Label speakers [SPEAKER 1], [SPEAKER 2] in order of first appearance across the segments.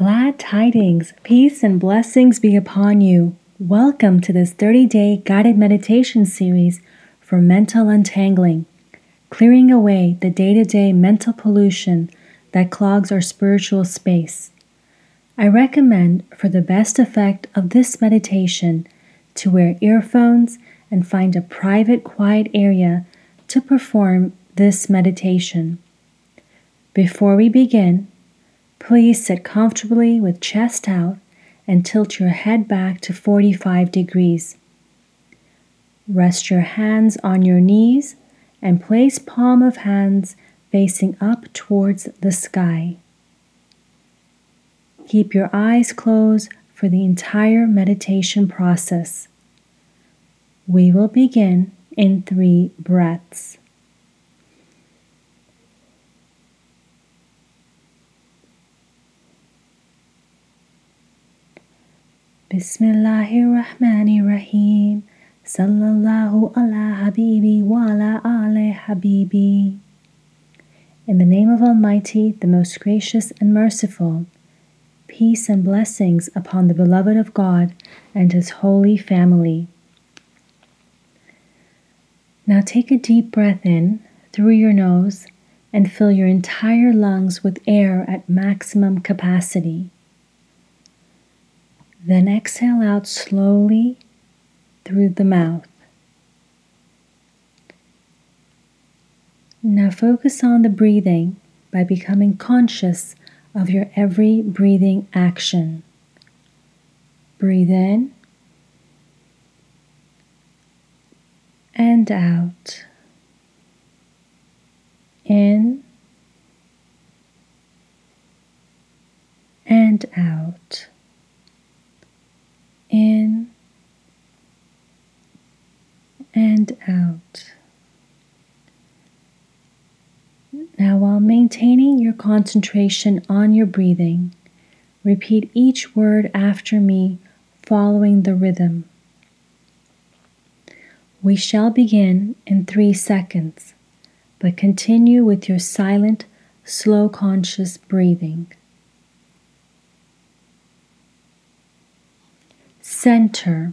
[SPEAKER 1] Glad tidings, peace, and blessings be upon you. Welcome to this 30 day guided meditation series for mental untangling, clearing away the day to day mental pollution that clogs our spiritual space. I recommend, for the best effect of this meditation, to wear earphones and find a private, quiet area to perform this meditation. Before we begin, Please sit comfortably with chest out and tilt your head back to 45 degrees. Rest your hands on your knees and place palm of hands facing up towards the sky. Keep your eyes closed for the entire meditation process. We will begin in three breaths. Bismillahirrahmanirrahim. Sallallahu ala habibi wa ala habibi. In the name of Almighty, the most gracious and merciful, peace and blessings upon the beloved of God and his holy family. Now take a deep breath in through your nose and fill your entire lungs with air at maximum capacity. Then exhale out slowly through the mouth. Now focus on the breathing by becoming conscious of your every breathing action. Breathe in and out. In and out in and out. Now, while maintaining your concentration on your breathing, repeat each word after me, following the rhythm. We shall begin in three seconds, but continue with your silent, slow conscious breathing. center,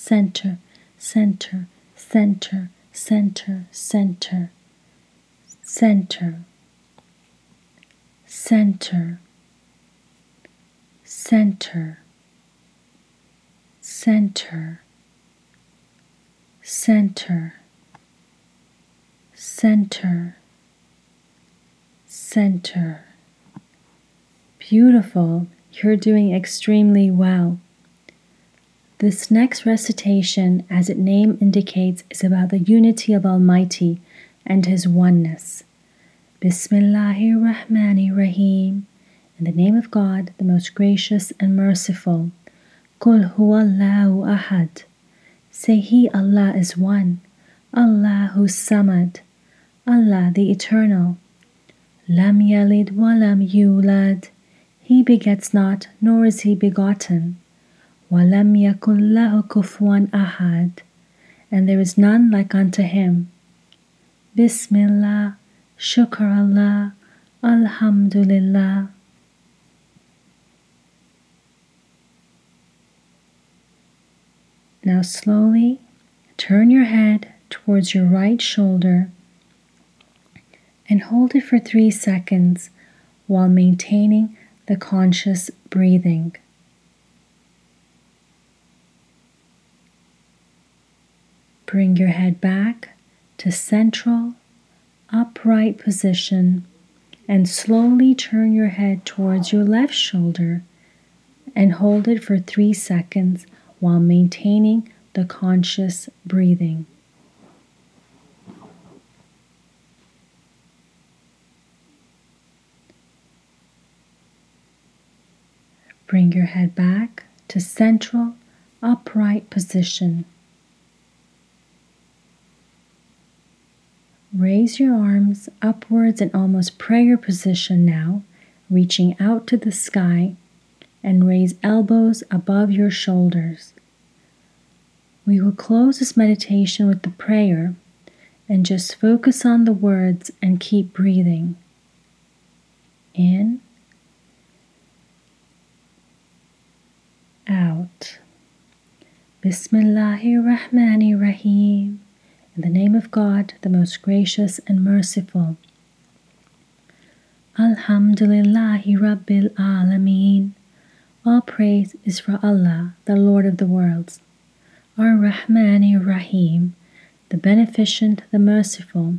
[SPEAKER 1] center, center, center, center, center, center, center, center, center, center, center, center. Beautiful. You're doing extremely well. This next recitation, as its name indicates, is about the unity of Almighty and His oneness. Bismillahirrahmanirrahim. In the name of God, the most gracious and merciful. Kul huwallahu ahad. Say He, Allah, is one. Allahu samad. Allah, the Eternal. Lam yalid wa lam yulad. He begets not, nor is he begotten. وَلَمْ يَكُنْ لَهُ كُفُوًا أَحَدٌ And there is none like unto him. Bismillah, Shukr Allah, Alhamdulillah. Now slowly turn your head towards your right shoulder and hold it for three seconds while maintaining the conscious breathing. Bring your head back to central, upright position and slowly turn your head towards your left shoulder and hold it for three seconds while maintaining the conscious breathing. Bring your head back to central upright position. Raise your arms upwards in almost prayer position now, reaching out to the sky, and raise elbows above your shoulders. We will close this meditation with the prayer and just focus on the words and keep breathing. In, out. Bismillahir Rahmanir Rahim. In the name of God, the most gracious and merciful. Alhamdulillahi Rabbil Alameen. All praise is for Allah, the Lord of the worlds. Ar-Rahmanir Rahim, the beneficent, the merciful.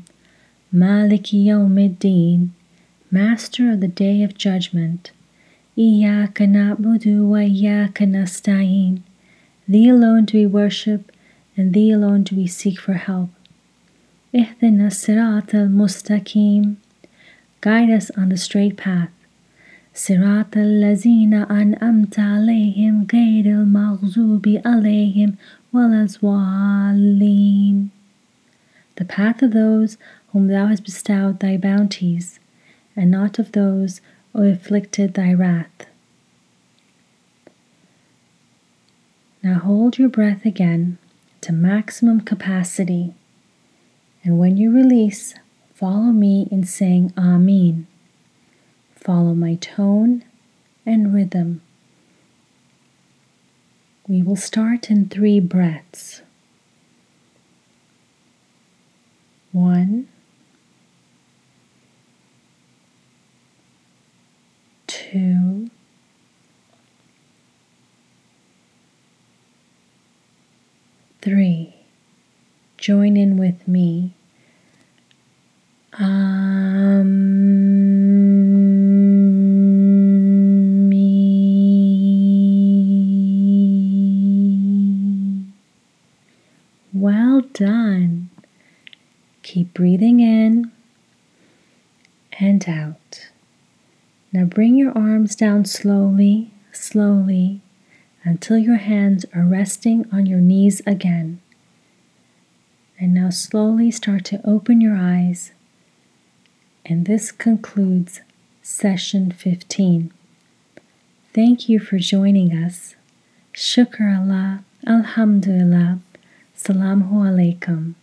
[SPEAKER 1] Maliki Yawmiddin, Master of the Day of Judgment. Iyaka na'budu wa iyaka nasta'in. Thee alone do we worship, and Thee alone do we seek for help. Ihdina sirat al-mustaqim. Guide us on the straight path. Sirat al-lazina an'amta alayhim ghayr al-maghzubi alayhim walazwalin. The path of those whom Thou hast bestowed Thy bounties, and not of those who afflicted Thy wrath. Now hold your breath again to maximum capacity. And when you release, follow me in saying Amin. Follow my tone and rhythm. We will start in three breaths. One, three. Join in with me. Amen. Well done. Keep breathing in and out. Now bring your arms down slowly, slowly, until your hands are resting on your knees again. And now slowly start to open your eyes. And this concludes session 15. Thank you for joining us. Shukr Allah, Alhamdulillah, Salamu Alaikum.